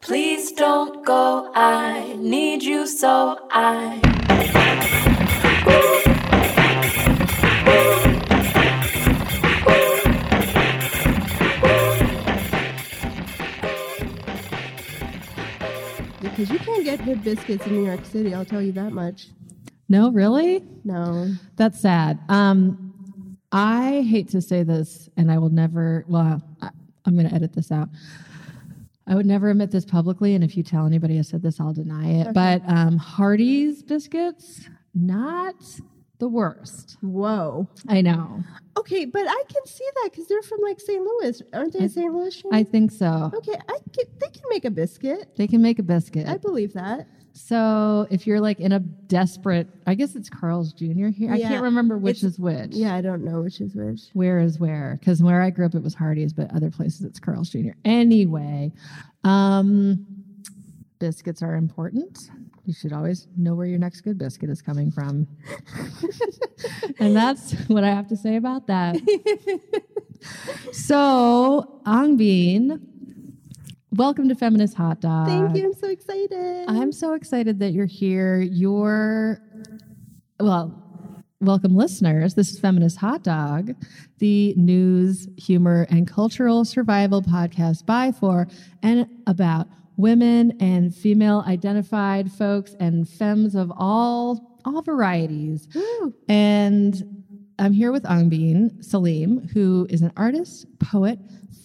Please don't go, I need you so I. Because you can't get good biscuits in New York City, I'll tell you that much. No, really? No. That's sad. Um, I hate to say this, and I will never. Well, I, I'm going to edit this out. I would never admit this publicly, and if you tell anybody I said this, I'll deny it. But um, Hardee's biscuits, not the worst. Whoa. I know. Okay, but I can see that because they're from like St. Louis. Aren't they I- St. Louis? I think so. okay, I can, they can make a biscuit. They can make a biscuit. I believe that. So if you're like in a desperate, I guess it's Carl's Jr. here. I can't remember which it's- is which. Yeah, I don't know which is which. Where is where? Because where I grew up, it was Hardee's, but other places it's Carl's Jr. Anyway, um, biscuits are important. You should always know where your next good biscuit is coming from. and that's what I have to say about that. so, Angbeen, welcome to Feminist Hot Dog. Thank you. I'm so excited. I'm so excited that you're here. You're, well, welcome listeners. This is Feminist Hot Dog, the news, humor, and cultural survival podcast by, for, and about women and female identified folks and femmes of all all varieties. Woo. And I'm here with Angbeen Salim, who is an artist, poet,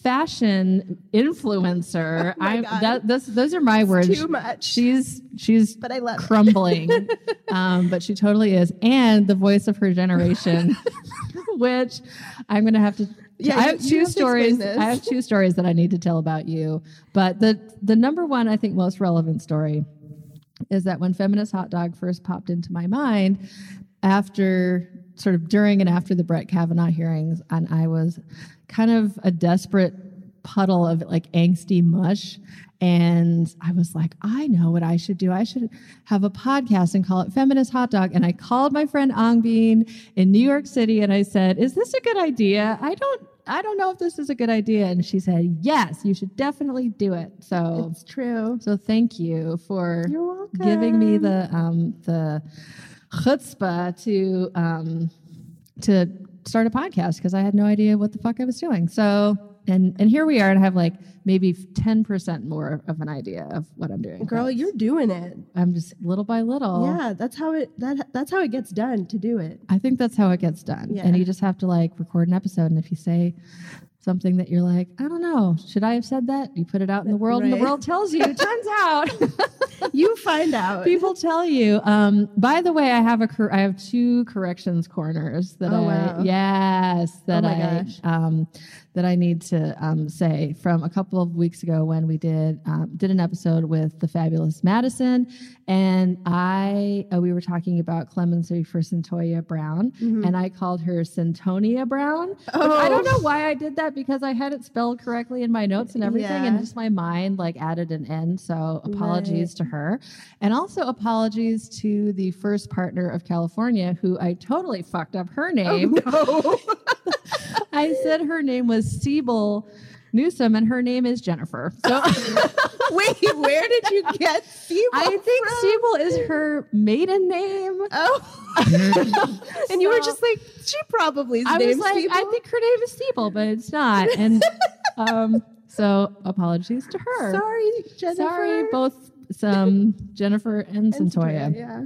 fashion influencer. my I'm that those those are my words. Too much. She's she's but I love crumbling, um, but she totally is, and the voice of her generation, which I'm going to have to. Yeah, I have you two have stories. I have two stories that I need to tell about you. But the the number one, I think, most relevant story is that when feminist hot dog first popped into my mind, after sort of during and after the Brett Kavanaugh hearings, and I was kind of a desperate puddle of like angsty mush. And I was like, I know what I should do. I should have a podcast and call it Feminist Hot Dog. And I called my friend Angbeen in New York City and I said, Is this a good idea? I don't I don't know if this is a good idea. And she said, Yes, you should definitely do it. So It's true. so thank you for giving me the um, the chutzpah to um, to start a podcast because I had no idea what the fuck I was doing. So and and here we are, and I have like maybe ten percent more of an idea of what I'm doing. Girl, But you're doing it. I'm just little by little. Yeah, that's how it that that's how it gets done to do it. I think that's how it gets done. Yeah. And you just have to like record an episode, and if you say something that you're like, I don't know, should I have said that? You put it out in the world, and the world tells you. Turns out. You find out. People tell you. Um, by the way, I have a cor- I have two corrections corners that Oh, I wow. yes that Oh, my I gosh. um, that I need to um, say from a couple of weeks ago when we did um, did an episode with the fabulous Madison and I uh, we were talking about clemency for Cyntoia Brown Mhm. and I called her Centonia Brown. Oh. I don't know why I did that because I had it spelled correctly in my notes and everything, and just my mind like added an N. So apologies Right. to her, and also apologies to the first partner of California who I totally fucked up her name. Oh, no. I said her name was Siebel Newsom, and her name is Jennifer. So Wait, where did you get Siebel I think from? Siebel is her maiden name. Oh. and you were just like, she probably is I was like, Siebel. I think her name is Siebel, but it's not. And um, so apologies to her. Sorry, Jennifer. Sorry, both some Jennifer and, And Cyntoia. Yeah.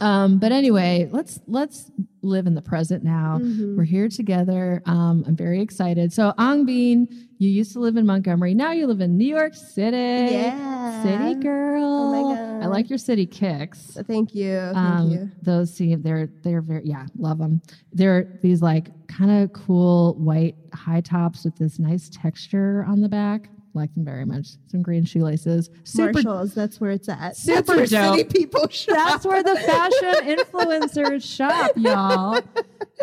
Um, but anyway, let's let's live in the present now. Mhm. We're here together. Um, I'm very excited. So Angbeen, you used to live in Montgomery. Now you live in New York City. Yeah. City girl. Oh my God. I like your city kicks. Thank you. Thank Um, you. Those seem they're they're very yeah love them. They're these like kind of cool white high tops with this nice texture on the back. Like them very much. Some green shoelaces. Super. Marshalls, that's where it's at. super that's where city dope. people shop. That's where the fashion influencers shop, y'all.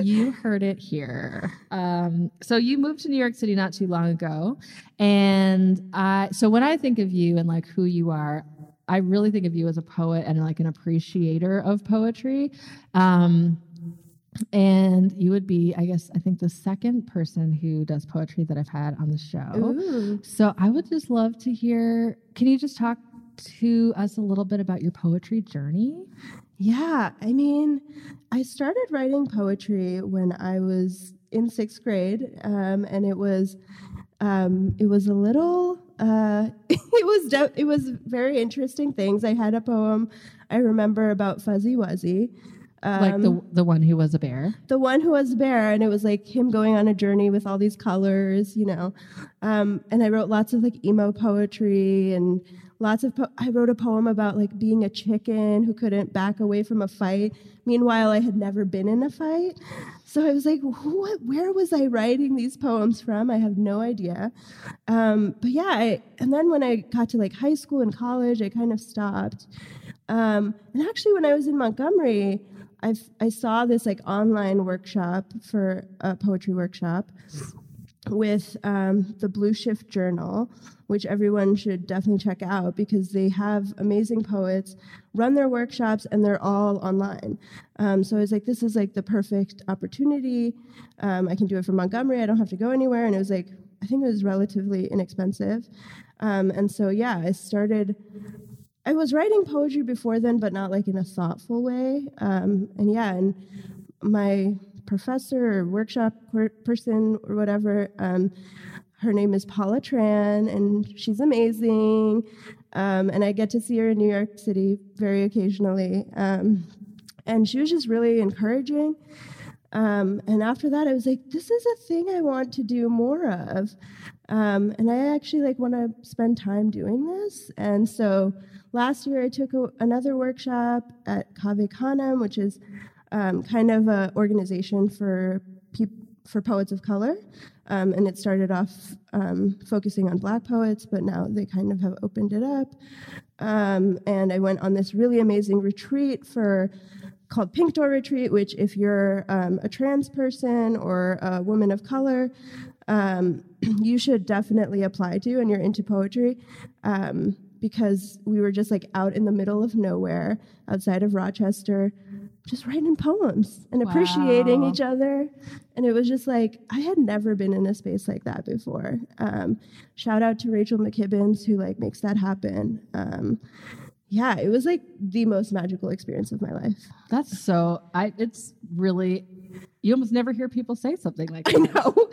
You heard it here. Um, so you moved to New York City not too long ago, and I. So when I think of you and like who you are, I really think of you as a poet and like an appreciator of poetry. Um, and you would be, I guess, I think the second person who does poetry that I've had on the show. Ooh. So I would just love to hear. Can you just talk to us a little bit about your poetry journey? Yeah, I mean, I started writing poetry when I was in sixth grade, um, and it was um, it was a little uh, it was de- it was very interesting things. I had a poem I remember about Fuzzy Wuzzy. Um, like the the one who was a bear. the one who was a bear and it was like him going on a journey with all these colors you know. Um, and i wrote lots of like emo poetry and lots of po- i wrote a poem about like being a chicken who couldn't back away from a fight. Meanwhile i had never been in a fight. So i was like what, where was i writing these poems from? I have no idea. Um, but yeah I, and then when i got to like high school and college i kind of stopped. Um, and actually when i was in montgomery I've, I saw this like online workshop for a poetry workshop with um, the Blueshift Journal, which everyone should definitely check out because they have amazing poets run their workshops and they're all online. Um, so I was like, this is like the perfect opportunity. Um, I can do it from Montgomery. I don't have to go anywhere. And it was like, I think it was relatively inexpensive. Um, and so yeah, I started I was writing poetry before then, but not like in a thoughtful way. Um, and yeah, and my professor or workshop per- person or whatever, um, her name is Paula Tran, and she's amazing. Um, and I get to see her in New York City very occasionally. Um, and she was just really encouraging. Um, and after that, I was like, this is a thing I want to do more of. Um, and I actually like want to spend time doing this. And so last year I took a, another workshop at Cave Canem, which is um, kind of an organization for for poets of color. Um, and it started off um, focusing on black poets, but now they kind of have opened it up. Um, and I went on this really amazing retreat for called Pink Door Retreat, which if you're um, a trans person or a woman of color, um, you should definitely apply to and you're into poetry. Because we were just like out in the middle of nowhere outside of Rochester, just writing poems and appreciating Wow. each other. And it was just like, I had never been in a space like that before. Um, shout out to Rachel McKibbens who like makes that happen. Um, yeah, it was like the most magical experience of my life. That's so. I. It's really. You almost never hear people say something like that. I know.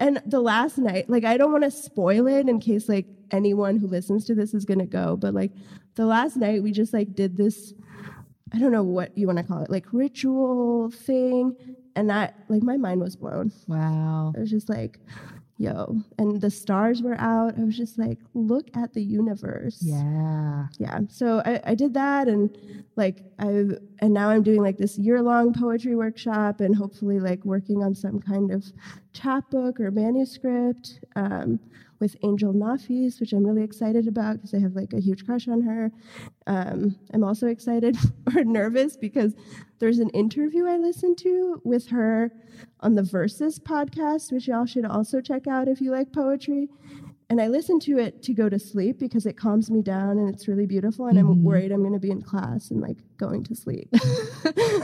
And the last night, like I don't want to spoil it in case like anyone who listens to this is gonna go, but like the last night we just like did this, I don't know what you want to call it, like ritual thing. And that like my mind was blown. Wow. It was just like, yo. And the stars were out. I was just like, look at the universe. Yeah. yeah so I, I did that and like i and now i'm doing like this year long poetry workshop and hopefully like working on some kind of chapbook or manuscript um, with angel nafis which i'm really excited about because i have like a huge crush on her. Um, i'm also excited or nervous because there's an interview i listened to with her on the versus podcast which y'all should also check out if you like poetry and I listen to it to go to sleep because it calms me down and it's really beautiful. And Mhm. I'm worried I'm going to be in class and like going to sleep.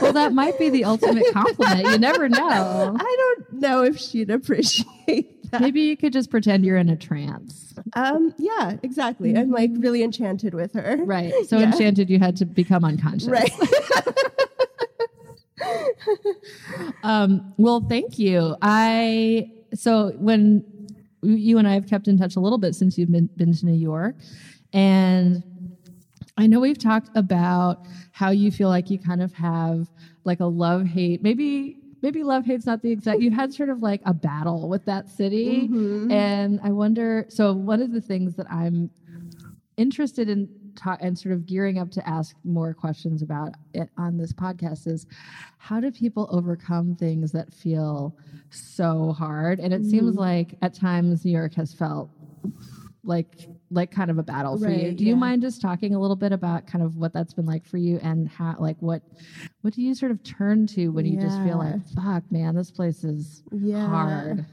well, that might be the ultimate compliment. You never know. I don't know if she'd appreciate that. Maybe you could just pretend you're in a trance. Um, yeah, exactly. I'm like really enchanted with her. Right. So Yeah. enchanted you had to become unconscious. Right. Um, well, thank you. I so when you and I have kept in touch a little bit since you've been, been to New York, and I know we've talked about how you feel like you kind of have like a love hate, maybe maybe love hate's not the exact. You've had sort of like a battle with that city, Mhm. and I wonder. So one of the things that I'm interested in ta- and sort of gearing up to ask more questions about it on this podcast is how do people overcome things that feel so hard? And it seems Mm. like at times new york has felt like like kind of a battle for you. Right, do you mind just talking a little bit about kind of what that's been like for you and how like what what do you sort of turn to when you just feel like fuck man this place is Yeah. hard.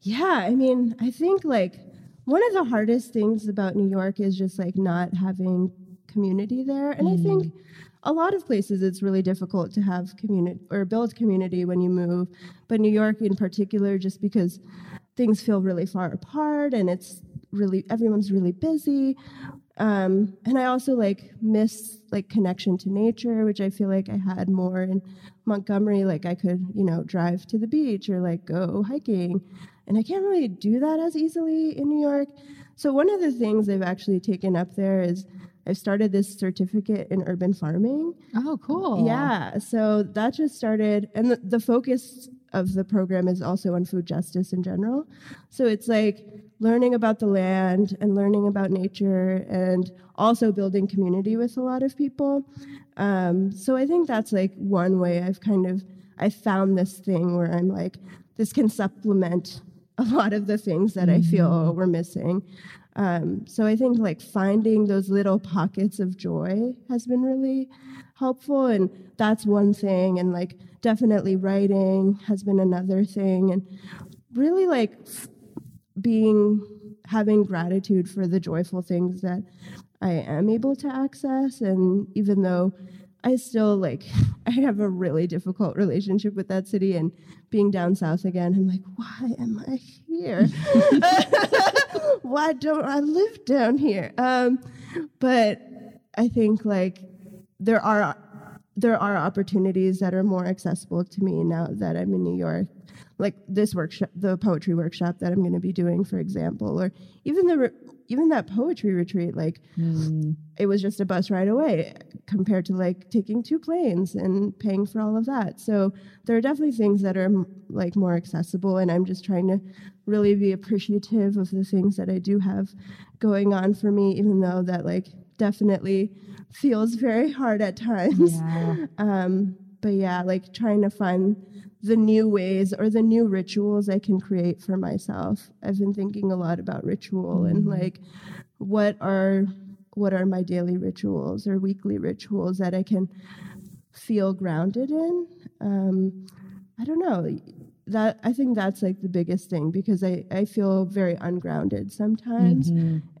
Yeah, I mean, I think like one of the hardest things about New York is just like not having community there. And I think a lot of places it's really difficult to have community or build community when you move, but New York in particular, just because things feel really far apart and it's really everyone's really busy. Um, and I also like miss like connection to nature, which I feel like I had more in Montgomery. Like I could, you know, drive to the beach or like go hiking, and I can't really do that as easily in New York. So one of the things I've actually taken up there is I've started this certificate in urban farming. Oh, cool. Yeah, so that just started, and the, the focus of the program is also on food justice in general. So it's like learning about the land and learning about nature and also building community with a lot of people. Um, so I think that's like one way I've kind of I found this thing where I'm like this can supplement a lot of the things that I feel we're missing. Um, so I think like finding those little pockets of joy has been really helpful, and that's one thing. And like definitely writing has been another thing, and really like f- being having gratitude for the joyful things that I am able to access, and even though I still like I have a really difficult relationship with that city and being down south again, I'm like, why am I here? why don't I live down here? Um, but I think like there are there are opportunities that are more accessible to me now that I'm in New York. Like this workshop, the poetry workshop that I'm going to be doing, for example, or even the re- even that poetry retreat. Like it was just a bus ride away compared to like taking two planes and paying for all of that. So there are definitely things that are m- like more accessible, and I'm just trying to really be appreciative of the things that I do have going on for me, even though that like definitely feels very hard at times. Yeah. Um, but yeah, like trying to find the new ways or the new rituals I can create for myself. I've been thinking a lot about ritual and like what are what are my daily rituals or weekly rituals that I can feel grounded in. Um, I don't know. That I think that's like the biggest thing because I, I feel very ungrounded sometimes.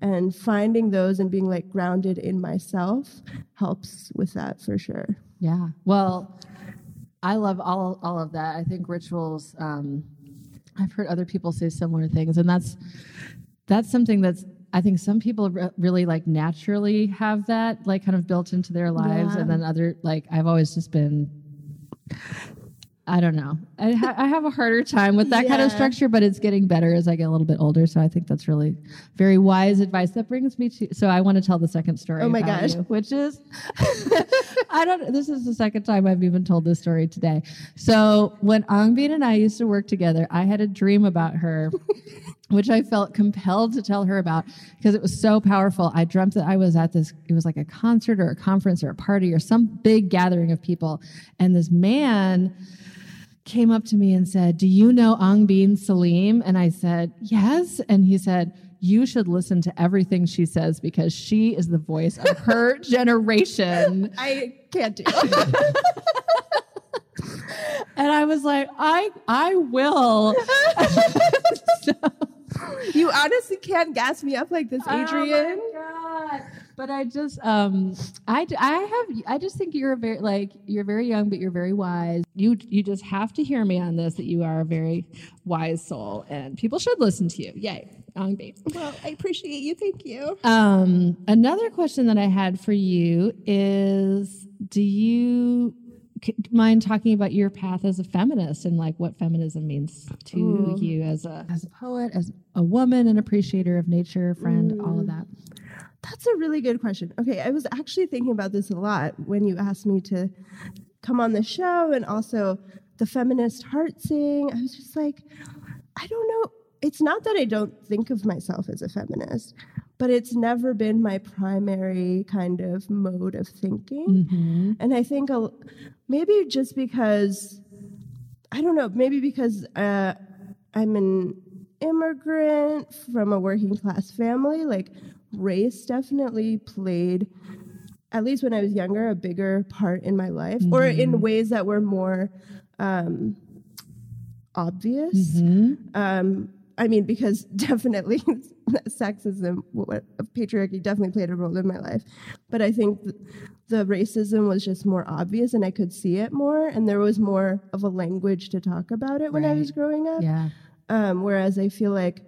And finding those and being like grounded in myself helps with that for sure. Yeah. Well, I love all all of that. I think rituals. Um, I've heard other people say similar things, and that's that's something that's. I think some people re- really like naturally have that like kind of built into their lives, and then other like I've always just been. I don't know. I, ha- I have a harder time with that kind of structure, but it's getting better as I get a little bit older. So I think that's really very wise advice. That brings me to. So I want to tell the second story. Oh my gosh. you, which is I don't. This is the second time I've even told this story today. So when Angbeen and I used to work together, I had a dream about her, which I felt compelled to tell her about because it was so powerful. I dreamt that I was at this. It was like a concert or a conference or a party or some big gathering of people, and this man came up to me and said, "Do you know Angbeen Salim?" And I said, "Yes." And he said. You should listen to everything she says because she is the voice of her generation. I can't do it. And I was like, I I will. So- You honestly can't gas me up like this, Adrian. Oh my God. But I just um I, I have I just think you're a very like you're very young but you're very wise. You you just have to hear me on this that you are a very wise soul and people should listen to you. Yay. Well, I appreciate you. Thank you. Um, another question that I had for you is Do you mind talking about your path as a feminist and like what feminism means to Ooh. you as a as a poet, as a woman, an appreciator of nature, friend, all of that? That's a really good question. Okay, I was actually thinking about this a lot when you asked me to come on the show and also the feminist heart sing. I was just like, I don't know. It's not that I don't think of myself as a feminist, but it's never been my primary kind of mode of thinking. Mm-hmm. And I think a, maybe just because, I don't know, maybe because uh, I'm an immigrant from a working class family, like race definitely played, at least when I was younger, a bigger part in my life, or in ways that were more um, obvious. Mm-hmm. Um, I mean, because definitely sexism, what- patriarchy definitely played a role in my life. But I think th- the racism was just more obvious and I could see it more. And there was more of a language to talk about it when I was growing up. Yeah. Um, whereas I feel like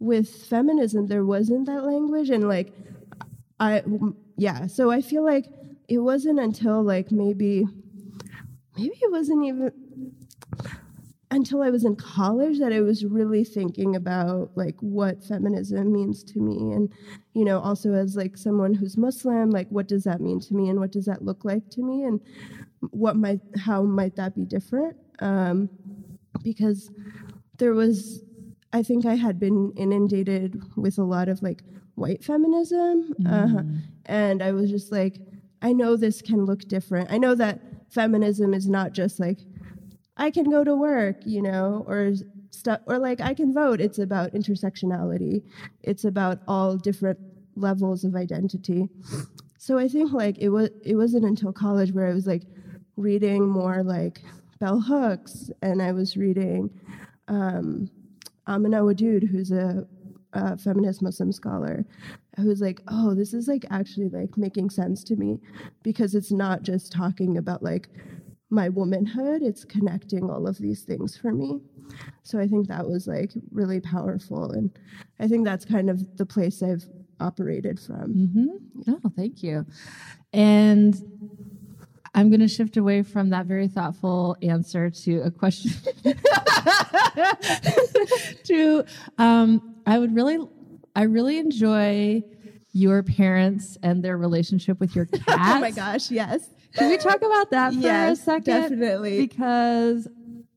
with feminism, there wasn't that language. And like, i yeah. So I feel like it wasn't until like maybe, maybe it wasn't even until I was in college that I was really thinking about like what feminism means to me and you know also as like someone who's Muslim like what does that mean to me and what does that look like to me and what might how might that be different um, because there was I think I had been inundated with a lot of like white feminism uh, and I was just like I know this can look different I know that feminism is not just like I can go to work, you know, or stuff, or like I can vote. It's about intersectionality. It's about all different levels of identity. So I think like it was it wasn't until college where I was like reading more like bell hooks, and I was reading um, Amina Wadud, who's a, feminist Muslim scholar. Was like, oh, this is like actually like making sense to me because it's not just talking about like my womanhood, it's connecting all of these things for me. So I think that was like really powerful. And I think that's kind of the place I've operated from. Mm-hmm. Oh, thank you. And I'm going to shift away from that very thoughtful answer to a question. to um, I would really, I really enjoy your parents and their relationship with your cat. Oh my gosh, yes. Can we talk about that for Yes, a second? definitely. Because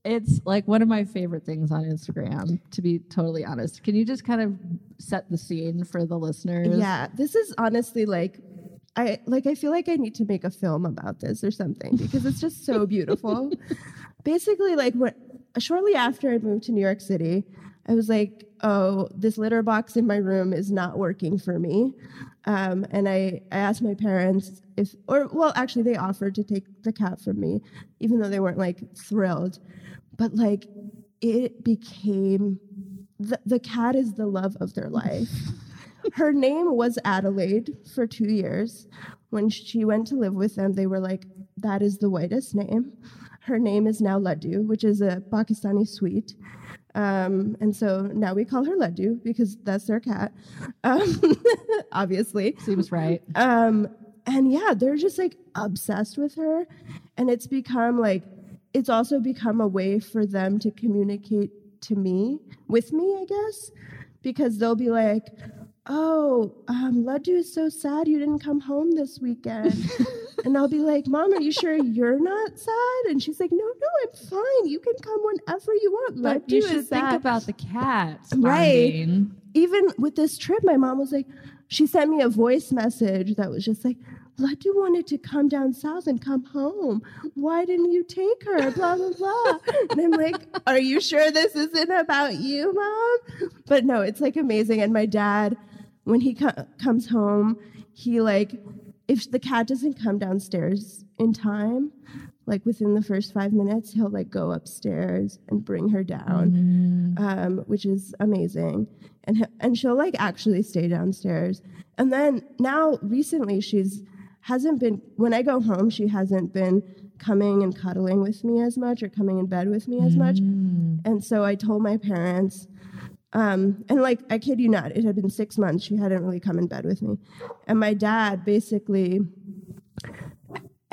it's like one of my favorite things on Instagram, to be totally honest. Can you just kind of set the scene for the listeners? Yeah, this is honestly like I like I feel like I need to make a film about this or something because it's just so beautiful. Basically, like what shortly after I moved to New York City, I was like, "Oh, this litter box in my room is not working for me," um, and I I asked my parents if, or well, actually, they offered to take the cat from me, even though they weren't like thrilled, but like it became the, the cat is the love of their life. Her name was Adelaide for two years. When she went to live with them, they were like, that is the whitest name. Her name is now Laddu, which is a Pakistani sweet. Um, and so now we call her Laddu because that's their cat, um, obviously. Seems right. Um, and yeah, they're just like obsessed with her. And it's become like, it's also become a way for them to communicate to me, with me, I guess, because they'll be like, oh, um, Laddu is so sad you didn't come home this weekend. and I'll be like, Mom, are you sure you're not sad? And she's like, No, no, I'm fine. You can come whenever you want. But you is should think sad." about the cats. Right. even with this trip, my mom was like, she sent me a voice message that was just like, Laddu wanted to come down south and come home. Why didn't you take her? Blah, blah, blah. and I'm like, are you sure this isn't about you, mom? But no, it's like amazing. And my dad, when he co- comes home, he like, if the cat doesn't come downstairs in time, like within the first five minutes, he'll like go upstairs and bring her down um, which is amazing. And and she'll like actually stay downstairs. And then now recently she's hasn't been when I go home she hasn't been coming and cuddling with me as much or coming in bed with me as much. And so I told my parents um, and like I kid you not, it had been six months. She hadn't really come in bed with me, and my dad basically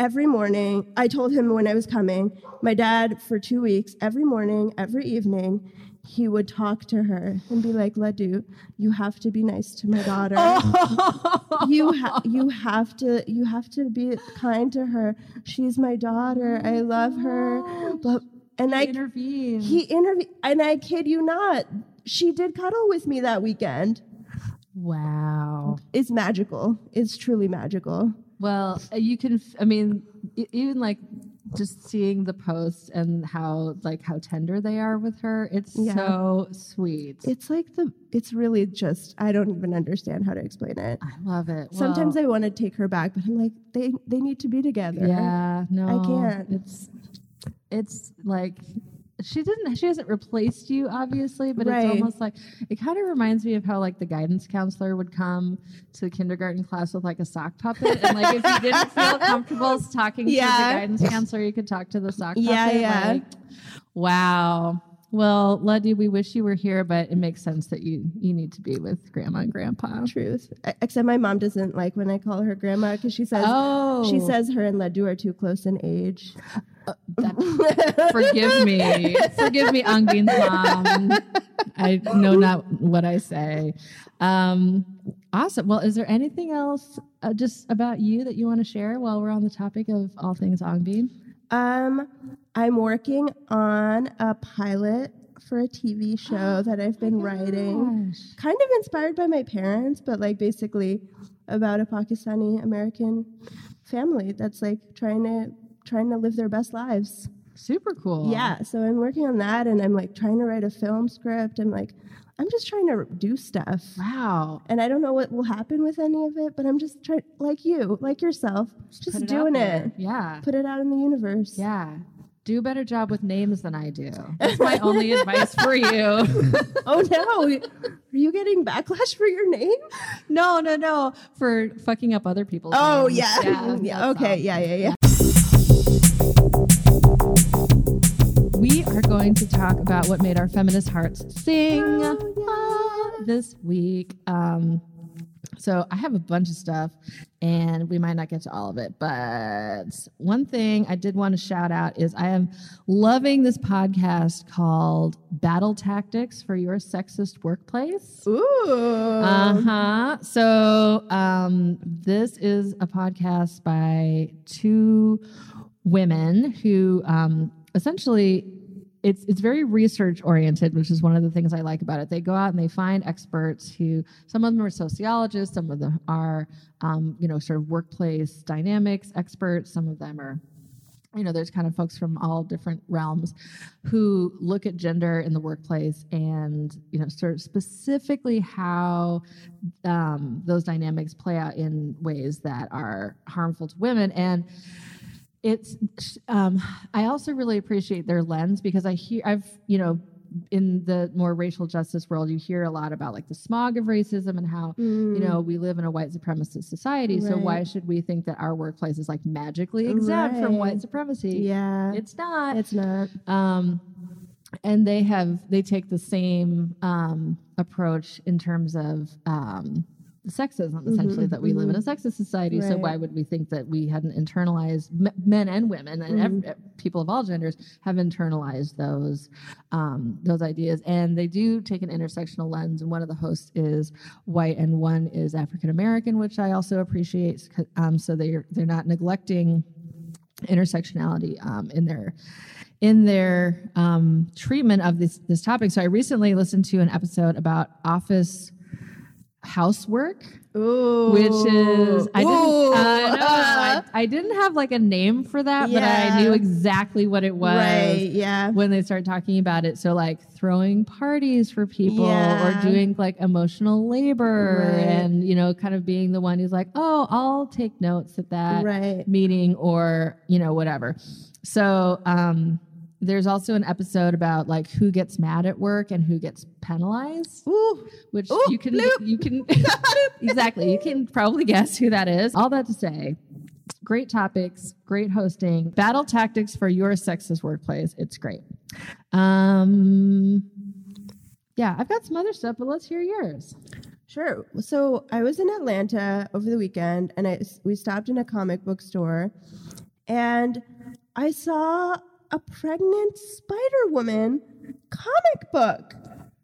every morning, I told him when I was coming, my dad, for two weeks, every morning, every evening, he would talk to her and be like, Laddu, you have to be nice to my daughter. you ha- you have to you have to be kind to her. She's my daughter. I love her. But and I intervened. he interviewed and I kid you not, she did cuddle with me that weekend. wow. It's magical. It's truly magical. Well, uh, you can. I mean, even like just seeing the posts and how like how tender they are with her. It's Yeah. so sweet. It's like the it's really just I don't even understand how to explain it. I love it. Sometimes Well, I want to take her back, but I'm like they they need to be together. Yeah. No. I can't. It's it's like she didn't she hasn't replaced you obviously but Right. it's almost like it kind of reminds me of how like the guidance counselor would come to the kindergarten class with like a sock puppet and like if you didn't feel comfortable talking to the guidance counselor you could talk to the sock Yeah, puppet yeah. like wow well Luddy we wish you were here but it makes sense that you you need to be with grandma and grandpa Truth. Except my mom doesn't like when I call her grandma because she says oh she says her and Laddu are too close in age. forgive me forgive me Angbeen's mom I know not what I say. Um, awesome. Well, is there anything else uh, just about you that you want to share while we're on the topic of all things Angbeen? Um, I'm working on a pilot for a TV show that I've been writing. Gosh. Kind of inspired by my parents, but like basically about a Pakistani American family that's like trying to trying to live their best lives. Super cool. Yeah, so I'm working on that and I'm like trying to write a film script. I'm like I'm just trying to do stuff. Wow. And I don't know what will happen with any of it, but I'm just trying like you, like yourself, just Put it doing it. Yeah. Put it out in the universe. Yeah. Do a better job with names than I do. That's my only advice for you. Oh no. Are you getting backlash for your name? No, no, no. For fucking up other people's Oh names. yeah. Yeah. that's okay. all. Yeah, yeah, yeah. We are going to talk about what made our feminist hearts sing Oh, uh, this week. Um, so I have a bunch of stuff, and we might not get to all of it. But one thing I did want to shout out is I am loving this podcast called Battle Tactics for Your Sexist Workplace. Ooh. Uh huh. So, um, this is a podcast by two women who um, essentially it's it's very research oriented, which is one of the things I like about it. They go out and they find experts who some of them are sociologists, some of them are um, you know sort of workplace dynamics experts, some of them are you know there's kind of folks from all different realms who look at gender in the workplace and you know sort of specifically how um, those dynamics play out in ways that are harmful to women and it's um, i also really appreciate their lens because i hear i've you know in the more racial justice world you hear a lot about like the smog of racism and how you know we live in a white supremacist society. So why should we think that our workplace is like magically exempt from white supremacy? Yeah. it's not. It's not. um, and they have they take the same um, approach in terms of um, sexism essentially that we live in a sexist society. So Mm-hmm, why would we think that we hadn't internalized m- men and women and Mm-hmm. ev- people of all genders have internalized those um, those ideas. And they do take an intersectional lens. And one of the hosts is white and one is african american which i also appreciate um, so they're they're not neglecting intersectionality um, in their in their um, treatment of this this topic. So I recently listened to an episode about office housework, Ooh. which is I didn't Ooh. I, know, I, I didn't have like a name for that, but I knew exactly what it was. Right. Yeah. When they started talking about it, so like throwing parties for people Yeah. or doing like emotional labor Right. and you know kind of being the one who's like, oh, I'll take notes at that Right. meeting or you know whatever so um there's also an episode about like who gets mad at work and who gets penalized Ooh. which Ooh, you can bloop. you can exactly you can probably guess who that is all that to say great topics great hosting battle tactics for your sexist workplace it's great um yeah i've got some other stuff but let's hear yours Sure. So I was in Atlanta over the weekend, and I we stopped in a comic book store, and I saw a pregnant Spider Woman comic book.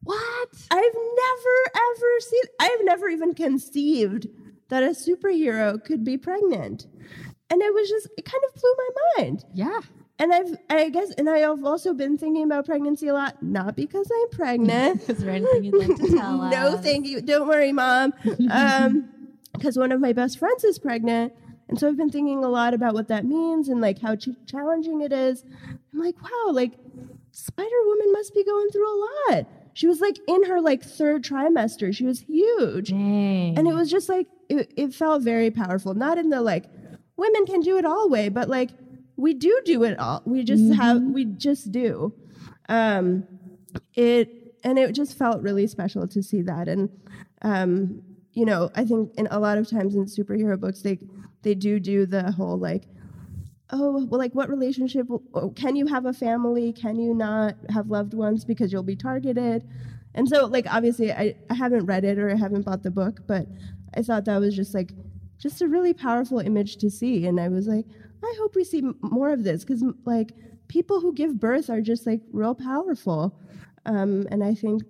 what I've never ever seen. I've never even conceived that a superhero could be pregnant, and it was just it kind of blew my mind. yeah And I've I guess and I have also been thinking about pregnancy a lot, not because I'm pregnant. is there anything you'd like to tell us no, thank you. Don't worry, mom. Um, because one of my best friends is pregnant, and so I've been thinking a lot about what that means and like how ch- challenging it is. I'm like, wow, like Spider Woman must be going through a lot. She was like in her like third trimester. She was huge, Dang. and it was just like it, it felt very powerful. Not in the like women can do it all way, but like we do do it all. We just have we just do. Um, it and it just felt really special to see that. And um, you know, I think in a lot of times in superhero books, they they do do the whole like, oh, well, like what relationship oh, can you have a family? Can you not have loved ones because you'll be targeted? And so, like, obviously, I, I haven't read it or I haven't bought the book, but I thought that was just like just a really powerful image to see. And I was like, I hope we see more of this because, like, people who give birth are just like real powerful. Um, and I think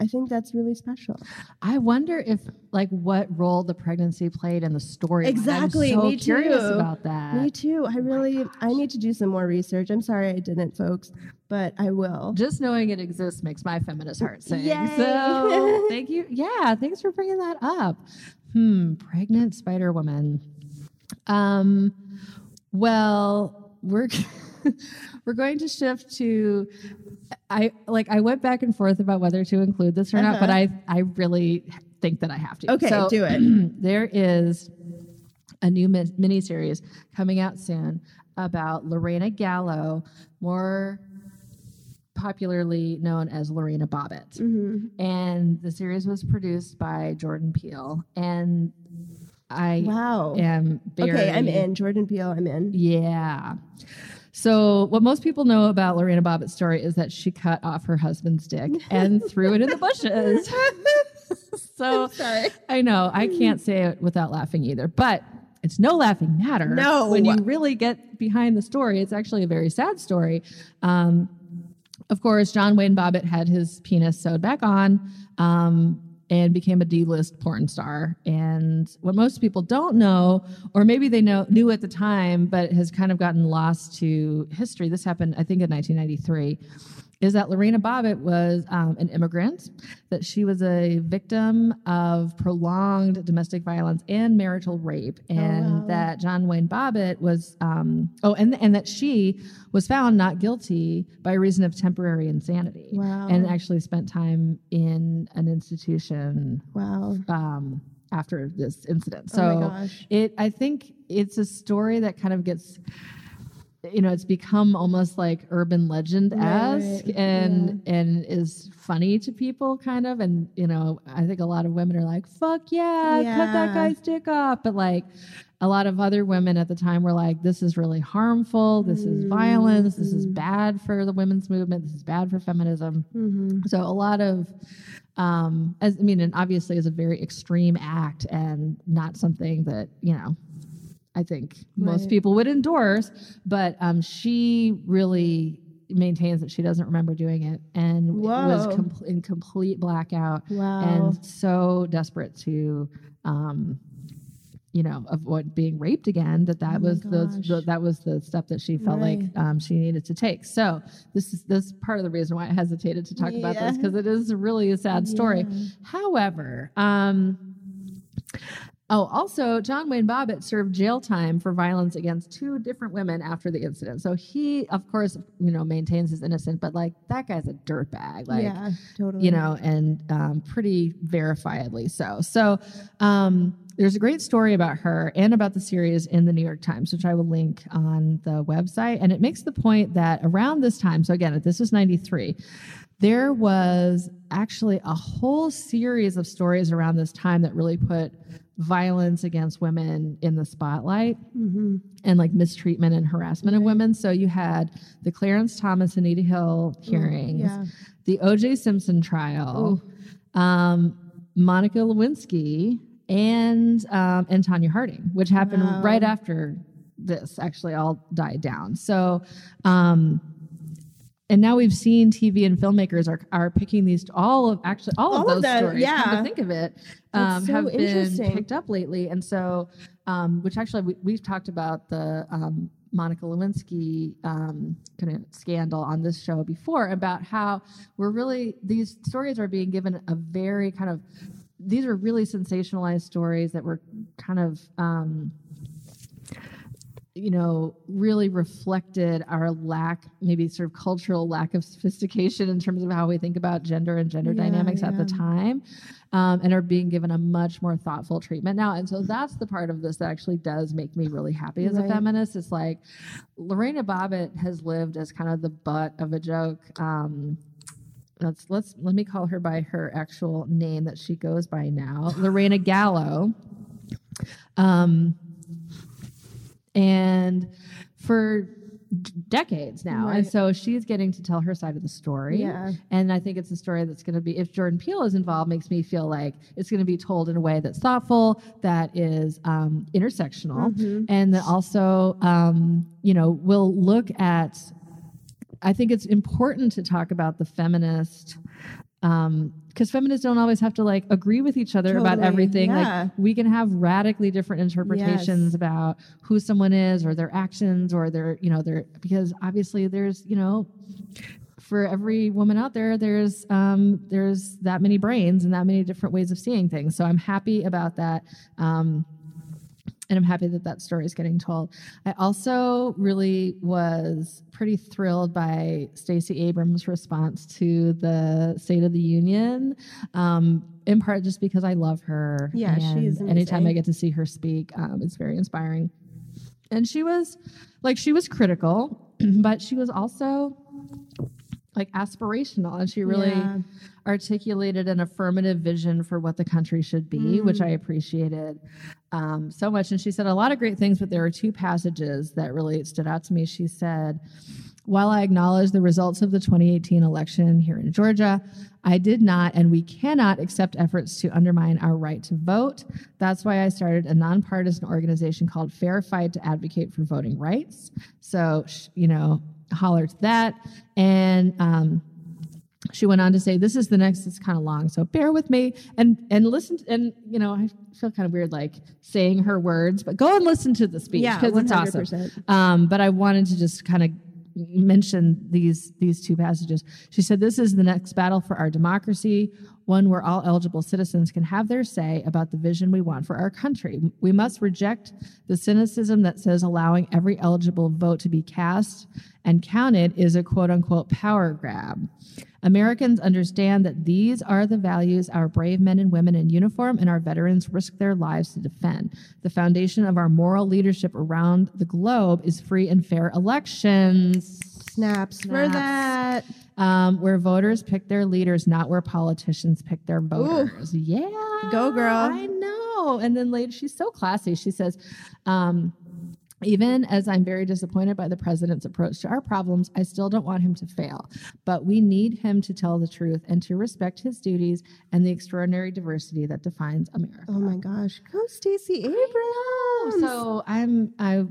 I think that's really special. I wonder if like what role the pregnancy played in the story. Exactly, I'm so me curious too. about that. Me too. I really I need to do some more research. I'm sorry I didn't, folks, but I will. Just knowing it exists makes my feminist heart sing. Yay. So thank you. Yeah, thanks for bringing that up. Hmm, pregnant Spider Woman. Um, well, we're we're going to shift to. I like. I went back and forth about whether to include this or not, but I I really think that I have to. Okay, So, do it. there is a new mi- mini series coming out soon about Lorena Gallo, more popularly known as Lorena Bobbitt. Mm-hmm. And the series was produced by Jordan Peele. And I Wow. am very Okay, I'm in. Jordan Peele, I'm in. yeah. So, what most people know about Lorena Bobbitt's story is that she cut off her husband's dick and threw it in the bushes. so, I know I can't say it without laughing either, but it's no laughing matter. No. When you really get behind the story, it's actually a very sad story. Um, of course, John Wayne Bobbitt had his penis sewed back on um, and became a D-list porn star. And what most people don't know, or maybe they know knew at the time, but has kind of gotten lost to history. This happened, I think, in 1993. Is that Lorena Bobbitt was um, an immigrant, that she was a victim of prolonged domestic violence and marital rape, and wow. that John Wayne Bobbitt was, um, oh, and, and that she was found not guilty by reason of temporary insanity. Wow. And actually spent time in an institution Wow. um, after this incident. Oh So gosh. it, I think it's a story that kind of gets, you know, it's become almost like urban legend esque Right, and and is funny to people, kind of. And you know, I think a lot of women are like, "Fuck yeah, cut that guy's dick off," but like. A lot of other women at the time were like, "This is really harmful. This is violence. This is bad for the women's movement. This is bad for feminism." Mm-hmm. So a lot of, um, as I mean, and obviously is a very extreme act and not something that you know, I think most Right. people would endorse. But um, she really maintains that she doesn't remember doing it and was com- in complete blackout Wow. and so desperate to. Um, you know, avoid being raped again. That that Oh was the, the that was the step that she felt like um, she needed to take. So this is this part of the reason why I hesitated to talk about this because it is really a sad story. Yeah. However, um, oh, also John Wayne Bobbitt served jail time for violence against two different women after the incident. So he, of course, you know, maintains his innocence, but like that guy's a dirtbag. Like yeah, totally. you know, and um, pretty verifiably so. So um, there's a great story about her and about the series in the New York Times, which I will link on the website. And it makes the point that around this time, so again, this was 93, there was actually a whole series of stories around this time that really put violence against women in the spotlight Mm-hmm. and like mistreatment and harassment of women. So you had the Clarence Thomas and Anita Hill hearings, yeah. the O.J. Simpson trial, um, Monica Lewinsky, and um, and Tonya Harding, which happened Wow. right after this. Actually, all died down. So. Um, and now we've seen TV and filmmakers are, are picking these all of actually all, All of of those them, stories. Come yeah. to think of it, um, so have been picked up lately, and so um, which actually we, we've talked about the um, Monica Lewinsky um, kind of scandal on this show before about how we're really these stories are being given a very kind of these are really sensationalized stories that were kind of um, you know, really reflected our lack, maybe sort of cultural lack of sophistication in terms of how we think about gender and gender Yeah, dynamics at the time, um, and are being given a much more thoughtful treatment now. And so that's the part of this that actually does make me really happy as a feminist. It's like Lorena Bobbitt has lived as kind of the butt of a joke. Um, let's let's let me call her by her actual name that she goes by now, Lorena Gallo. Um, and for d- decades now. And so she's getting to tell her side of the story. Yeah. And I think it's a story that's going to be, if Jordan Peele is involved, makes me feel like it's going to be told in a way that's thoughtful, that is um, intersectional, Mm-hmm. and that also, um, you know, will look at. I think it's important to talk about the feminist. Because feminists don't always have to like agree with each other about everything. yeah. Like we can have radically different interpretations about who someone is or their actions or their, you know, their because obviously there's, you know, for every woman out there, there's um, there's that many brains and that many different ways of seeing things. So I'm happy about that. Um, and I'm happy that that story is getting told. I also really was pretty thrilled by Stacey Abrams' response to the State of the Union, um, in part just because I love her. Yeah, she's Anytime I get to see her speak, um, it's very inspiring. And she was, like, she was critical, but she was also like aspirational, and she really Yeah. articulated an affirmative vision for what the country should be, which Mm. I appreciated um, so much. And she said a lot of great things, but there were two passages that really stood out to me. She said, while I acknowledge the results of the 2018 election here in Georgia, I did not and we cannot accept efforts to undermine our right to vote. That's why I started a nonpartisan organization called Fair Fight to advocate for voting rights. So, you know, holler to that. And, um, she went on to say, "This is the next. It's kind of long, so bear with me and and listen. To, and you know, I feel kind of weird like saying her words, but go and listen to the speech Yeah, because it's awesome. Um, but I wanted to just kind of mention these these two passages. She said, "This is the next battle for our democracy, one where all eligible citizens can have their say about the vision we want for our country. We must reject the cynicism that says allowing every eligible vote to be cast and counted is a quote unquote power grab." Americans understand that these are the values our brave men and women in uniform and our veterans risk their lives to defend. The foundation of our moral leadership around the globe is free and fair elections. Snaps, for that. Um, where voters pick their leaders, not where politicians pick their voters. Yeah. Go, girl. I know. And then later, she's so classy. She says, um, even as I'm very disappointed by the president's approach to our problems, I still don't want him to fail. But we need him to tell the truth and to respect his duties and the extraordinary diversity that defines America. Oh my gosh. Go Stacey Abrams. So I'm I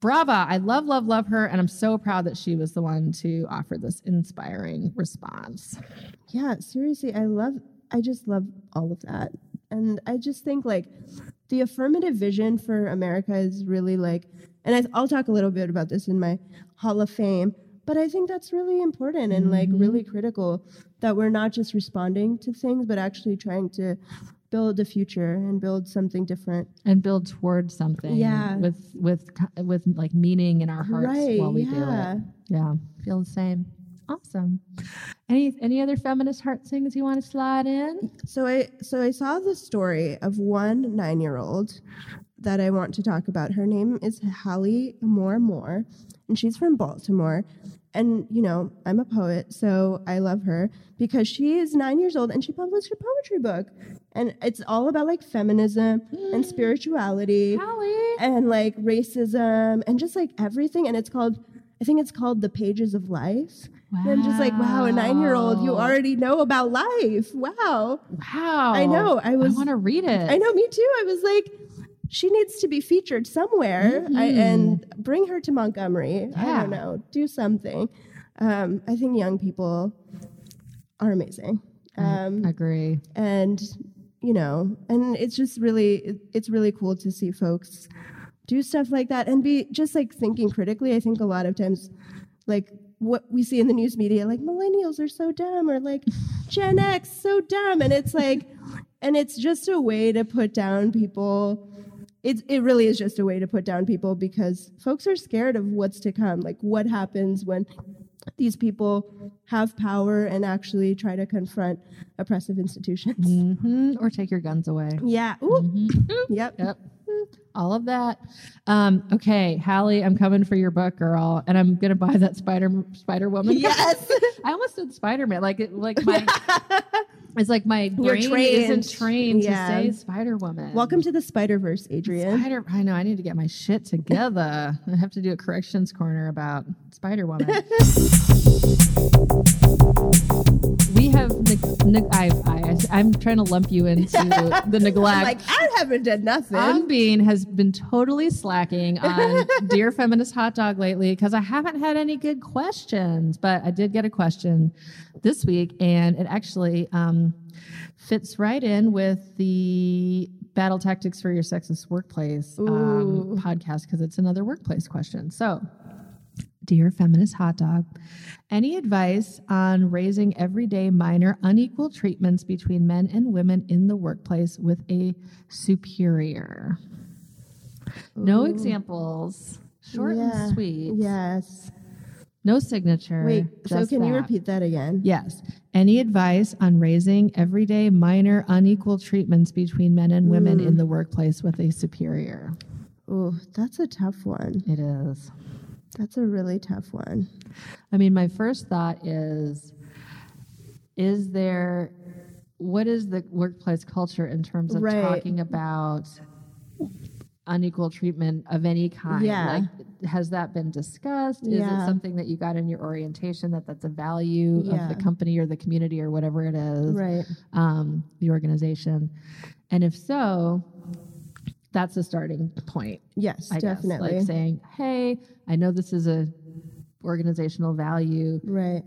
brava. I love, love, love her, and I'm so proud that she was the one to offer this inspiring response. Yeah, seriously, I love I just love all of that. And I just think like the affirmative vision for America is really like and I, I'll talk a little bit about this in my Hall of Fame, but I think that's really important and like mm-hmm. really critical that we're not just responding to things but actually trying to build a future and build something different. And build towards something. Yeah. With with with like meaning in our hearts Right, while we yeah. do it. Yeah. Feel the same. Awesome. Any any other feminist heart things you want to slide in? So I so I saw the story of one 9-year-old that I want to talk about. Her name is Hallie Moore Moore, and she's from Baltimore. And you know, I'm a poet, so I love her because she is 9 years old and she published a poetry book. And it's all about like feminism and mm. spirituality Hallie. and like racism and just like everything and it's called I think it's called The Pages of Life. And I'm just like, wow, a 9-year-old, you already know about life. Wow. Wow. I know, I was- I want to read it. I know, me too. I was like, she needs to be featured somewhere I, and bring her to Montgomery. Yeah. I Mm-hmm. Don't know, do something. Um, I think young people are amazing. Um, Agree. and, you know, and it's just really, it- it's really cool to see folks do stuff like that and be just like thinking critically. I think a lot of times, like, what we see in the news media, like millennials are so dumb or like Gen X so dumb. And it's like, and it's just a way to put down people it, it really is just a way to put down people because folks are scared of what's to come. Like, what happens when these people have power and actually try to confront oppressive institutions? hmm Or take your guns away. Yeah. Ooh. Mhm. Yep. Yep. All of that. Um, okay, Hallie, I'm coming for your book, girl, and I'm gonna buy that Spider Spider Woman. Yes. I almost said Spider Man. Like it, like my it's like my brain trained. isn't trained Yeah. to say Spider Woman. Welcome to the Spider Verse, Adrienne. Spider. I know. I need to get my shit together. I have to do a corrections corner about Spider Woman. we. Neg- neg- I, I, I'm trying to lump you into the neglect. I'm like, I haven't done nothing. I'm being has been totally slacking on Dear Feminist Hot Dog lately because I haven't had any good questions. But I did get a question this week, and it actually um, fits right in with the Battle Tactics for Your Sexist Workplace um, podcast because it's another workplace question. So, Dear Feminist Hot Dog, any advice on raising everyday minor unequal treatments between men and women in the workplace with a superior? No examples, short Yeah. and sweet. Yes. No signature. Wait, so can you repeat that again? Yes. Any advice on raising everyday minor unequal treatments between men and women Mm. in the workplace with a superior? Oh, that's a tough one. It is. That's a really tough one. I mean, my first thought is is there what is the workplace culture in terms of Right. talking about unequal treatment of any kind? Yeah. Like has that been discussed? Is Yeah. it something that you got in your orientation that that's a value Yeah. of the company or the community or whatever it is? Right. um, the organization? And if so, that's a starting point. Yes, I definitely. guess, like saying, "Hey, I know this is a organizational value, right.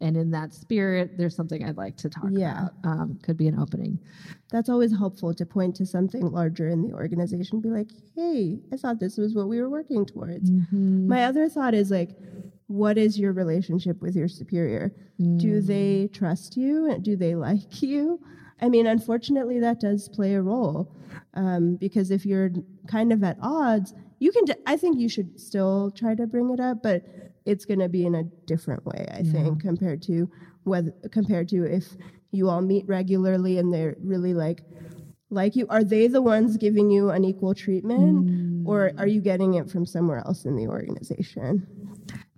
and in that spirit, there's something I'd like to talk Yeah. about." Um, could be an opening. That's always helpful to point to something larger in the organization. Be like, hey, I thought this was what we were working towards. Mm-hmm. My other thought is like, what is your relationship with your superior? Mm. Do they trust you? Do they like you? I mean, unfortunately, that does play a role um, because if you're kind of at odds, you can. d- I think you should still try to bring it up, but it's going to be in a different way. I think compared to whether compared to if you all meet regularly and they're really like like you. Are they the ones giving you unequal treatment, or are you getting it from somewhere else in the organization?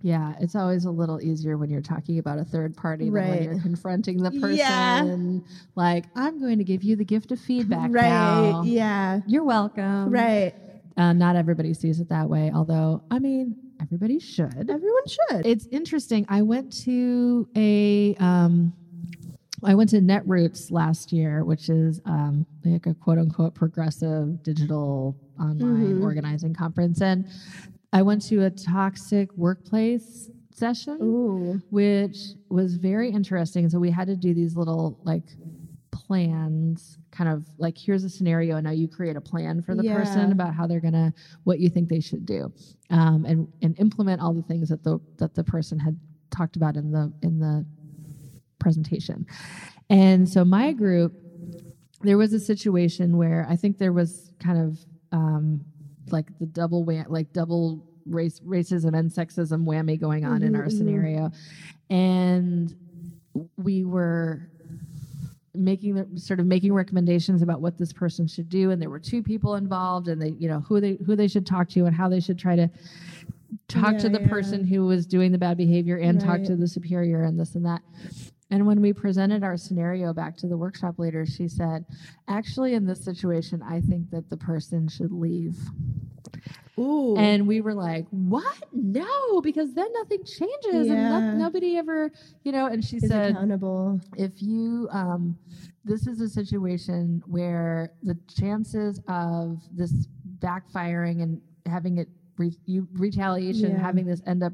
Yeah, it's always a little easier when you're talking about a third party than when you're confronting the person. Yeah. Like, I'm going to give you the gift of feedback. right? pal. Yeah. You're welcome. Right. Uh, not everybody sees it that way, although, I mean, everybody should. Everyone should. It's interesting. I went to a, um, I went to Netroots last year, which is um, like a quote unquote progressive digital online Mhm. organizing conference. And I went to a toxic workplace session Ooh. which was very interesting. So we had to do these little like plans, kind of like here's a scenario, and now you create a plan for the Yeah. person about how they're gonna, what you think they should do, um, and and implement all the things that the that the person had talked about in the in the presentation. And so my group, there was a situation where I think there was kind of um, like the double wham- like double race racism and sexism whammy going on in Mhm, our mhm. scenario, and we were making the, sort of making recommendations about what this person should do and there were two people involved and they you know who they who they should talk to and how they should try to talk to the yeah. person who was doing the bad behavior and talk to the superior and this and that and when we presented our scenario back to the workshop leader she said actually in this situation i think that the person should leave Ooh. and we were like, "What? No, because then nothing changes, and no, nobody ever, you know." And she is said, accountable. if you um, this is a situation where the chances of this backfiring and having it re- you, retaliation Yeah. having this end up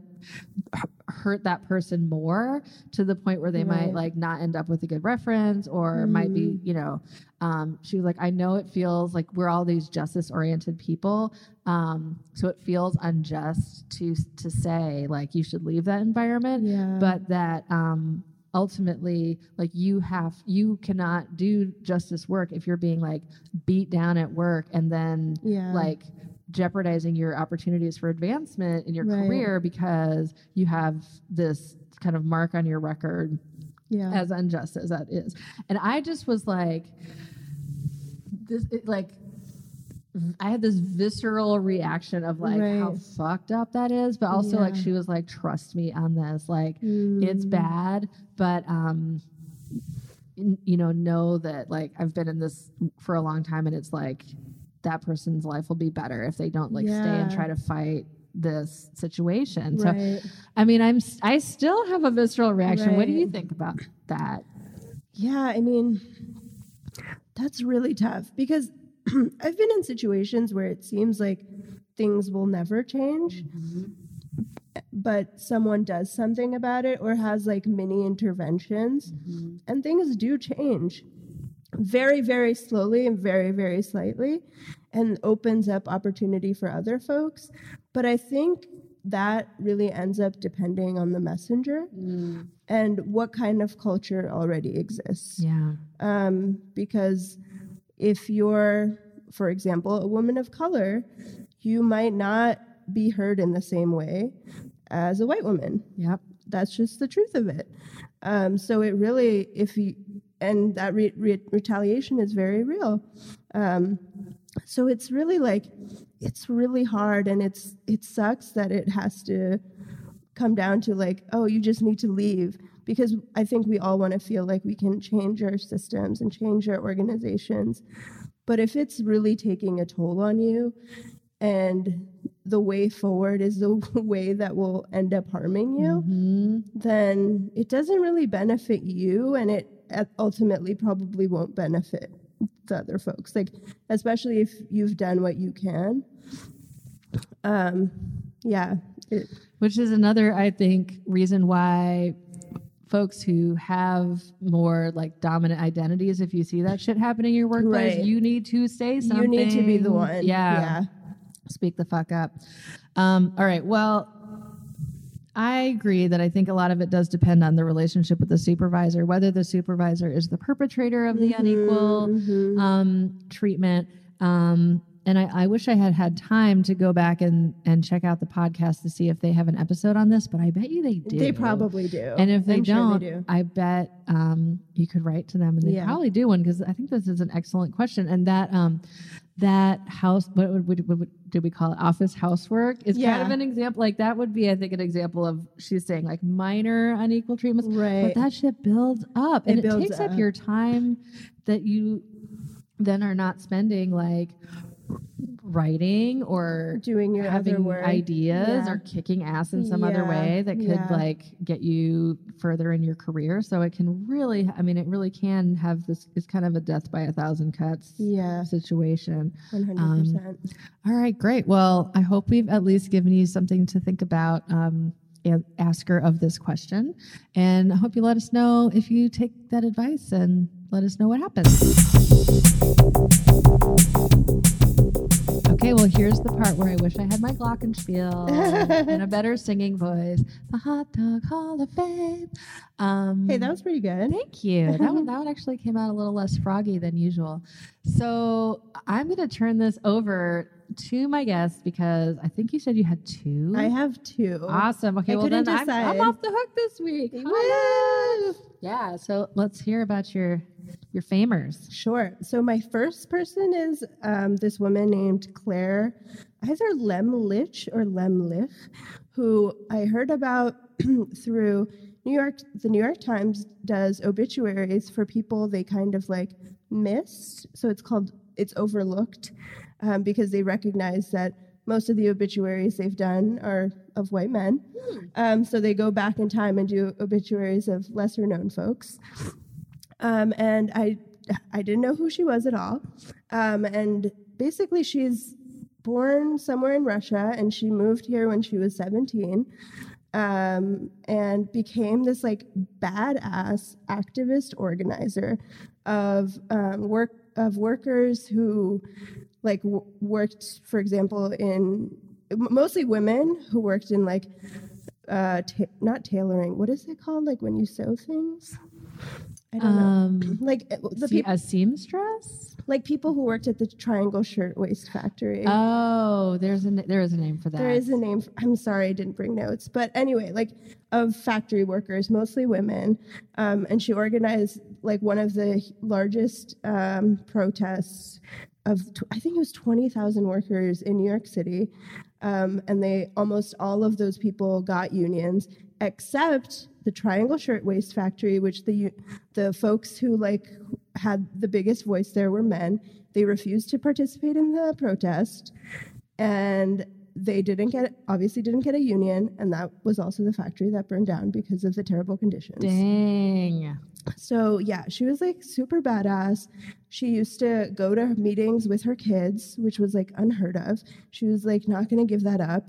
hurt that person more to the point where they might like not end up with a good reference or might be you know um, she was like i know it feels like we're all these justice oriented people um, so it feels unjust to to say like you should leave that environment Yeah. but that um, ultimately like you have you cannot do justice work if you're being like beat down at work and then Yeah. like jeopardizing your opportunities for advancement in your Right. career because you have this kind of mark on your record Yeah. as unjust as that is. And I just was like, this, it, like, I had this visceral reaction of like how fucked up that is, but also like she was like, trust me on this, like it's Mm. bad, but um, you know, know that like I've been in this for a long time, and it's like that person's life will be better if they don't like stay and try to fight this situation. So I mean, I'm I still have a visceral reaction. What do you think about that? Yeah, I mean, that's really tough because I've been in situations where it seems like things will never change, mm-hmm. but someone does something about it or has like mini interventions, mm-hmm. and things do change very, very slowly and very, very slightly, and opens up opportunity for other folks. But I think that really ends up depending on the messenger and what kind of culture already exists Yeah. um, because if you're, for example, a woman of color, you might not be heard in the same way as a white woman. Yep. That's just the truth of it. Um, so it really, if you, and that re- re- retaliation is very real. Um, so it's really like, it's really hard, and it's it sucks that it has to come down to like, oh, you just need to leave because I think we all want to feel like we can change our systems and change our organizations. But if it's really taking a toll on you and the way forward is the way that will end up harming you, Mhm. then it doesn't really benefit you and it ultimately probably won't benefit the other folks. Like, especially if you've done what you can. Um, yeah. It, Which is another, I think, reason why folks who have more like dominant identities, if you see that shit happening in your workplace, Right. you need to say something. you need to be the one. Yeah. Yeah. Speak the fuck up. Um, all right. Well, I agree that I think a lot of it does depend on the relationship with the supervisor, whether the supervisor is the perpetrator of the unequal Mhm. um, treatment. Um, and I, I wish I had had time to go back and, and check out the podcast to see if they have an episode on this, but I bet you they do. They probably do. And if they I'm don't, do. I bet um, you could write to them, and they Yeah. probably do one because I think this is an excellent question. And that um, that house, what would, would- what did we call it? Office housework is kind of an example. Like that would be, I think, an example of she's saying like minor unequal treatments, Right. but that shit builds up, and it, builds takes up up. your time that you then are not spending like writing or doing your other having ideas Yeah. or kicking ass in some other way that could yeah. like get you further in your career. So it can really, I mean, it really can have this. It's kind of a death by a thousand cuts Yeah, situation. 100%. All right, great. Well, I hope we've at least given you something to think about. Um, asker of this question, and I hope you let us know if you take that advice and let us know what happens. Okay, well, here's the part where I wish I had my glockenspiel and a better singing voice. The Hot Dog Hall of Fame. Um, hey, that was pretty good. Thank you. That one, that one actually came out a little less froggy than usual. So I'm going to turn this over to my guest because I think you said you had two. I have two. Awesome. Okay, I well then I'm, I'm off the hook this week. Yeah. So let's hear about your your famers. Sure. So my first person is um, this woman named Claire, either Lemlich or Lemlich, who I heard about through New York. The New York Times does obituaries for people they kind of like missed. So it's called it's overlooked um, because they recognize that most of the obituaries they've done are of white men. Um, so they go back in time and do obituaries of lesser known folks. Um, and I, I didn't know who she was at all. Um, and basically, she's born somewhere in Russia, and she moved here when she was 17, um, and became this like badass activist organizer of um, work of workers who like w- worked, for example, in mostly women who worked in like uh, ta- not tailoring. What is it called? Like when you sew things? I don't know. Um, Like uh, the people, a seamstress? like people who worked at the Triangle Shirtwaist Factory. Oh, there's a there is a name for that. There is a name. For, I'm sorry, I didn't bring notes. But anyway, like of factory workers, mostly women, um, and she organized like one of the largest um, protests of tw- I think it was twenty thousand workers in New York City, um, and they almost all of those people got unions except the Triangle Shirtwaist Factory, which the the folks who like had the biggest voice there were men. They refused to participate in the protest and they didn't get obviously didn't get a union and that was also the factory that burned down because of the terrible conditions Dang. so yeah she was like super badass she used to go to meetings with her kids which was like unheard of she was like not going to give that up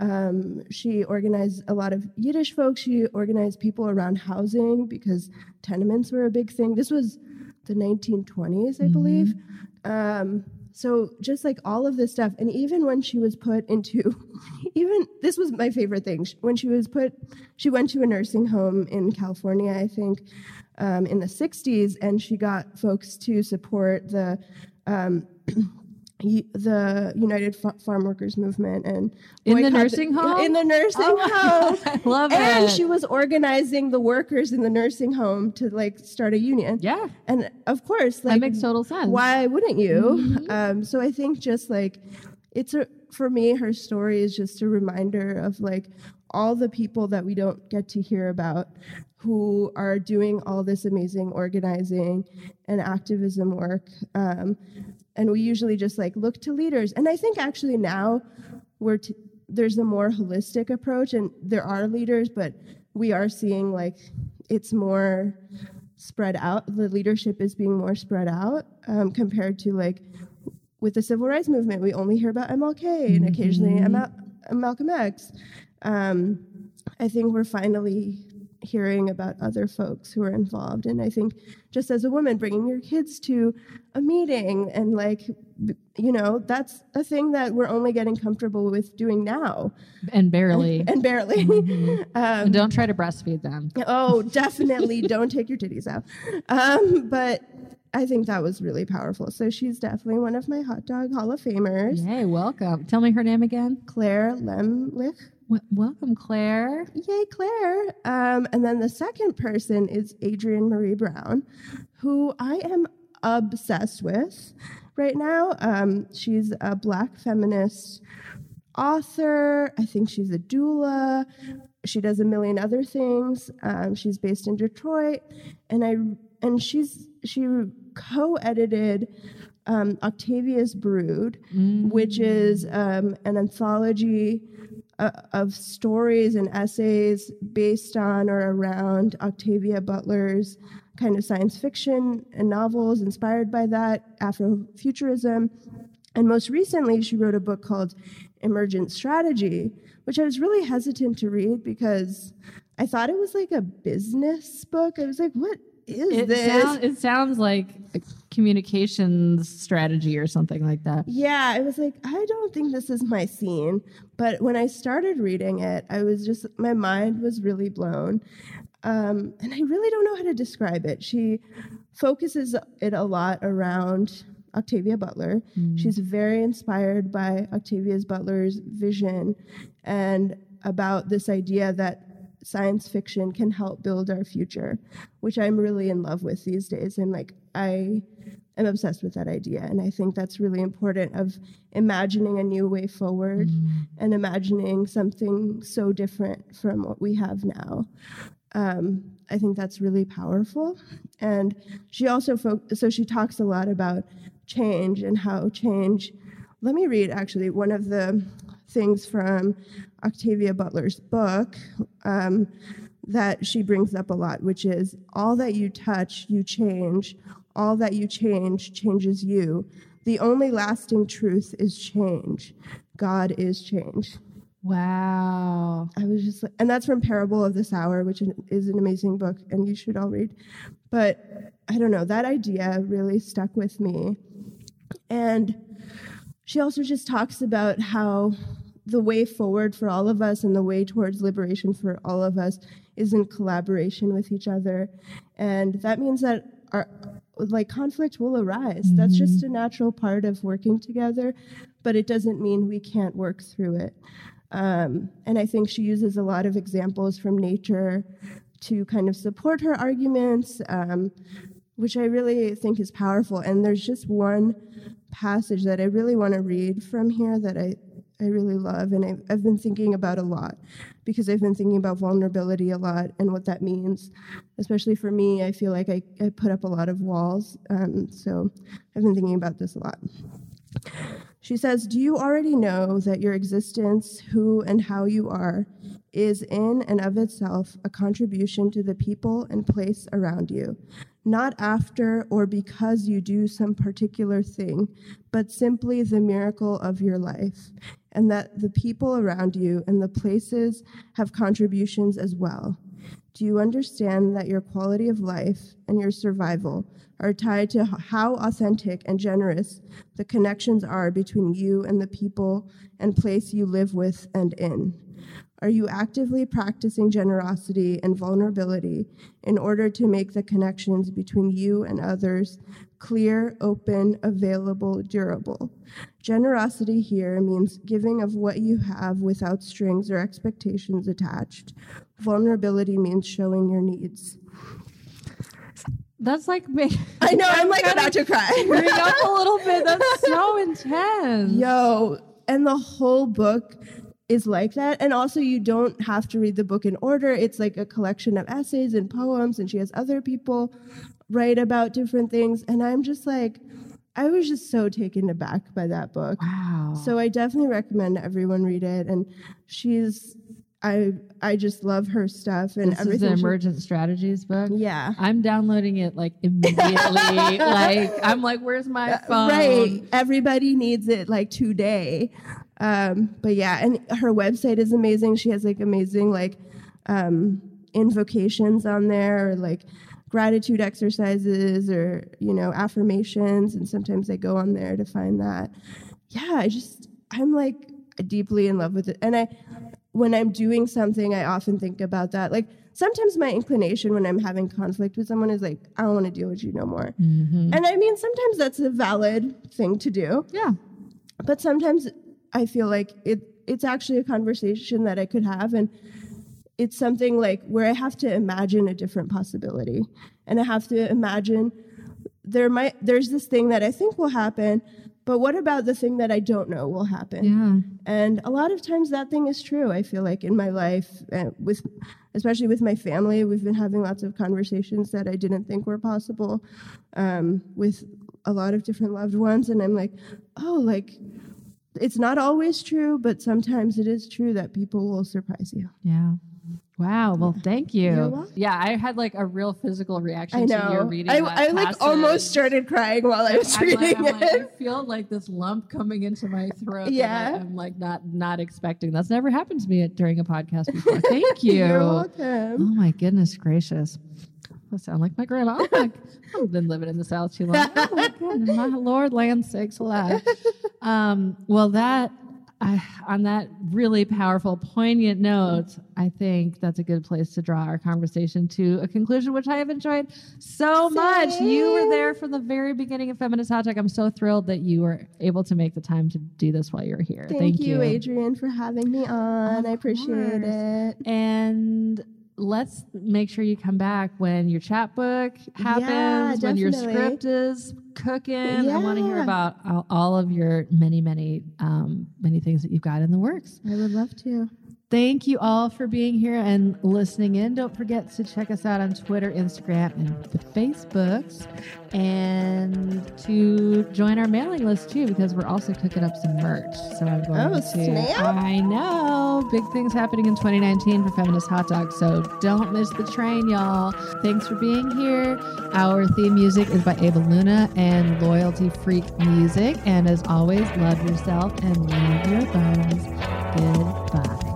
um, she organized a lot of yiddish folks. She organized people around housing because tenements were a big thing. This was the 1920s i believe. Um, so just like all of this stuff. And even when she was put into even this was my favorite thing. When she was put she went to a nursing home in california i think um, in the 60s and she got folks to support the um, the united Fa- farm workers movement and In the nursing home? in the nursing Oh home I love and it. she was organizing the workers in the nursing home to like start a union Yeah, and of course like that makes total sense. why wouldn't you Mm-hmm. um, so i think just like it's a for me her story is just a reminder of like all the people that we don't get to hear about who are doing all this amazing organizing and activism work um, and we usually just like look to leaders. And i think actually now we're t- there's a more holistic approach and there are leaders but we are seeing like it's more spread out. The leadership is being more spread out um, compared to like with the civil rights movement we only hear about mlk and occasionally ML- malcolm x. Um, i think we're finally hearing about other folks who are involved and i think just as a woman bringing your kids to a meeting and like you know that's a thing that we're only getting comfortable with doing now and barely. and barely um, And don't try to breastfeed them. Oh, definitely don't take your titties out. Um, but I think that was really powerful. So she's definitely one of my hot dog Hall of Famers. Hey, welcome. Tell me her name again. Claire Lemlich. W- welcome, Claire. Yay, Claire. Um, and then the second person is Adrienne Maree Brown, who I am obsessed with right now. Um, she's a black feminist author. I think she's a doula. She does a million other things. Um, she's based in Detroit, and I and she's she co-edited um, Octavia's Brood, which is um, an anthology uh, of stories and essays based on or around Octavia Butler's kind of science fiction and novels inspired by that, Afrofuturism. And most recently, she wrote a book called Emergent Strategy, which I was really hesitant to read because I thought it was like a business book. I was like, what is It, this? sound, it sounds like a communications strategy or something like that. Yeah, I was like, I don't think this is my scene. But when I started reading it, I was just, my mind was really blown. Um, and I really don't know how to describe it. She focuses it a lot around Octavia Butler. She's very inspired by Octavia's Butler's vision and about this idea that science fiction can help build our future, which I'm really in love with these days. And like, I am obsessed with that idea. And I think that's really important of imagining a new way forward and imagining something so different from what we have now. Um, I think that's really powerful. And she also, fo- so she talks a lot about change and how change, let me read actually one of the things from Octavia Butler's book um, that she brings up a lot, which is all that you touch, you change. All that you change changes you. The only lasting truth is change. God is change. Wow. I was just like, and that's from Parable of the Sower, which is an amazing book, and you should all read. But I don't know, that idea really stuck with me. And she also just talks about how the way forward for all of us and the way towards liberation for all of us is in collaboration with each other. And that means that our like conflict will arise. Mm-hmm. That's just a natural part of working together, but it doesn't mean we can't work through it. Um, and I think she uses a lot of examples from nature to kind of support her arguments, um, which I really think is powerful. And there's just one passage that I really want to read from here that I, I really love and I've, I've, been thinking about a lot because I've been thinking about vulnerability a lot and what that means. Especially for me, I feel like I, I put up a lot of walls. Um, so I've been thinking about this a lot. She says, Do you already know that your existence, who and how you are, is in and of itself a contribution to the people and place around you? Not after or because you do some particular thing, but simply the miracle of your life, and that the people around you and the places have contributions as well. Do you understand that your quality of life and your survival are tied to how authentic and generous the connections are between you and the people and place you live with and in? Are you actively practicing generosity and vulnerability in order to make the connections between you and others clear, open, available, durable? Generosity here means giving of what you have without strings or expectations attached. Vulnerability means showing your needs. That's like me. I know. I'm, I'm like about to cry. Bring up a little bit. That's so intense. Yo, and the whole book is like that. And also, you don't have to read the book in order. It's like a collection of essays and poems, and she has other people write about different things. And I'm just like, I was just so taken aback by that book. Wow. So I definitely recommend everyone read it. And she's I I just love her stuff and this everything. Is an emergent strategies book. Yeah, I'm downloading it like immediately. like I'm like, where's my phone? Right, everybody needs it like today. Um, but yeah, and her website is amazing. She has like amazing like um, invocations on there, or like gratitude exercises, or you know affirmations. And sometimes I go on there to find that. Yeah, I just I'm like deeply in love with it, and I when I'm doing something, I often think about that. Like sometimes my inclination when I'm having conflict with someone is like, I don't want to deal with you no more. Mm-hmm. And I mean, sometimes that's a valid thing to do. Yeah. But sometimes I feel like it it's actually a conversation that I could have and it's something like where I have to imagine a different possibility. And I have to imagine there might there's this thing that I think will happen, but what about the thing that I don't know will happen? Yeah. And a lot of times that thing is true. I feel like in my life, uh, with especially with my family, we've been having lots of conversations that I didn't think were possible um, with a lot of different loved ones, and I'm like, oh, like it's not always true, but sometimes it is true that people will surprise you. Yeah. Wow. Well, thank you. Yeah, I had like a real physical reaction I know. to your reading. I, I like almost started crying while I was I'm reading like, it. Like, I feel like this lump coming into my throat. Yeah, I'm like not not expecting. That's never happened to me during a podcast before. Thank you. You're welcome. Oh my goodness gracious. I sound like my grandma. Oh I've been living in the South too long. Oh my goodness, my Lord, land sakes alive. Um, well, that I, on that really powerful, poignant note, I think that's a good place to draw our conversation to a conclusion, which I have enjoyed so Same. much. You were there from the very beginning of Feminist Hot Dog. I'm so thrilled that you were able to make the time to do this while you're here. Thank, Thank you, you, Adrienne, for having me on. Of I appreciate course. it. And let's make sure you come back when your chapbook happens, yeah, when your script is cooking. Yeah. I want to hear about all, all, of your many, many, um, many things that you've got in the works. I would love to. Thank you all for being here and listening in. Don't forget to check us out on Twitter, Instagram, and the Facebooks, and to join our mailing list too, because we're also cooking up some merch. So I'm going oh, to. I know big things happening in 2019 for Feminist Hot Dog. So don't miss the train, y'all. Thanks for being here. Our theme music is by Ava Luna and Loyalty Freak Music. And as always, love yourself and love your bones.